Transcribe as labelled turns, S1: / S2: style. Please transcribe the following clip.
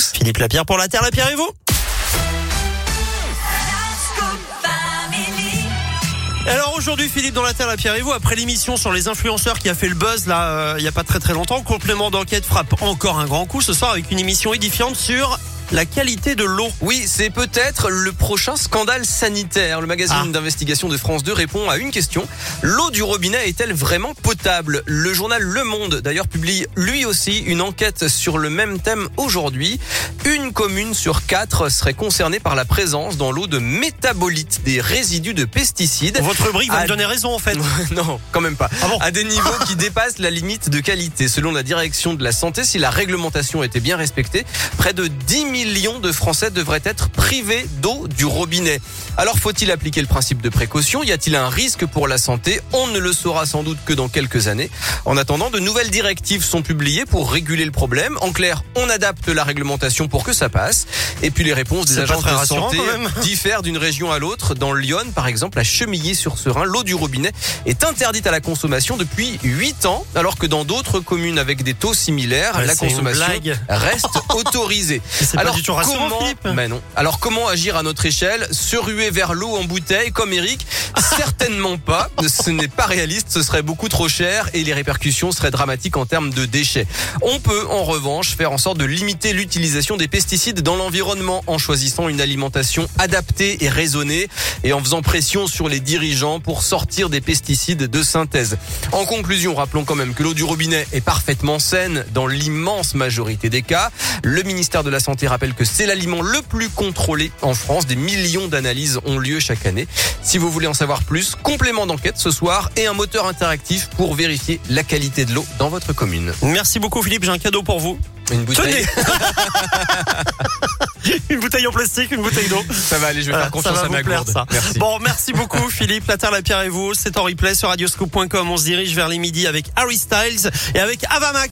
S1: Philippe Lapierre pour la Terre, Lapierre et vous. Alors aujourd'hui Philippe dans la Terre, Lapierre et vous, après l'émission sur les influenceurs qui a fait le buzz là euh, il y a pas très très longtemps, complément d'enquête frappe encore un grand coup ce soir avec une émission édifiante sur la qualité de l'eau.
S2: Oui, c'est peut-être le prochain scandale sanitaire. Le magazine
S1: Ah.
S2: d'investigation de France 2 répond à une question. L'eau du robinet est-elle vraiment potable? Le journal Le Monde, d'ailleurs, publie lui aussi une enquête sur le même thème aujourd'hui. Une commune sur quatre serait concernée par la présence dans l'eau de métabolites, des résidus de pesticides.
S1: Votre rubrique va me donner raison en fait.
S2: non, quand même pas.
S1: Ah bon
S2: À des niveaux qui dépassent la limite de qualité. Selon la direction de la santé, si la réglementation était bien respectée, près de 10 millions de Français devraient être privés d'eau du robinet. Alors faut-il appliquer le principe de précaution? Y a-t-il un risque pour la santé? On ne le saura sans doute que dans quelques années. En attendant, de nouvelles directives sont publiées pour réguler le problème. En clair, on adapte la réglementation pour que ça passe. Et puis les réponses des agences de santé diffèrent d'une région à l'autre. Dans Lyon, par exemple, à Chemillé-sur-Serein, l'eau du robinet est interdite à la consommation depuis 8 ans, alors que dans d'autres communes avec des taux similaires,
S1: Ouais,
S2: la consommation reste autorisée.
S1: C'est pas du tout rassurant
S2: comment,
S1: Philippe.
S2: Ben non. Alors comment agir à notre échelle Se ruer vers l'eau en bouteille comme Eric Certainement pas. Ce n'est pas réaliste, ce serait beaucoup trop cher et les répercussions seraient dramatiques en termes de déchets. On peut en revanche faire en sorte de limiter l'utilisation des pesticides dans l'environnement en choisissant une alimentation adaptée et raisonnée et en faisant pression sur les dirigeants pour sortir des pesticides de synthèse. En conclusion, rappelons quand même que l'eau du robinet est parfaitement saine dans l'immense majorité des cas. Le ministère de la Santé rappelle que c'est l'aliment le plus contrôlé en France. Des millions d'analyses ont lieu chaque année. Si vous voulez en savoir plus, complément d'enquête ce soir et un moteur interactif pour vérifier la qualité de l'eau dans votre commune.
S1: Merci beaucoup Philippe, j'ai un cadeau pour vous.
S2: Une bouteille.
S1: Une bouteille en plastique, une bouteille d'eau.
S2: Ça va aller, je vais faire confiance
S1: ça va
S2: à ma
S1: plaire,
S2: gourde.
S1: ça.
S2: Merci.
S1: Bon, merci beaucoup Philippe, la Terre, la Pierre et vous. C'est en replay sur radioscoop.com. On se dirige vers les midis avec Harry Styles et avec Avamax.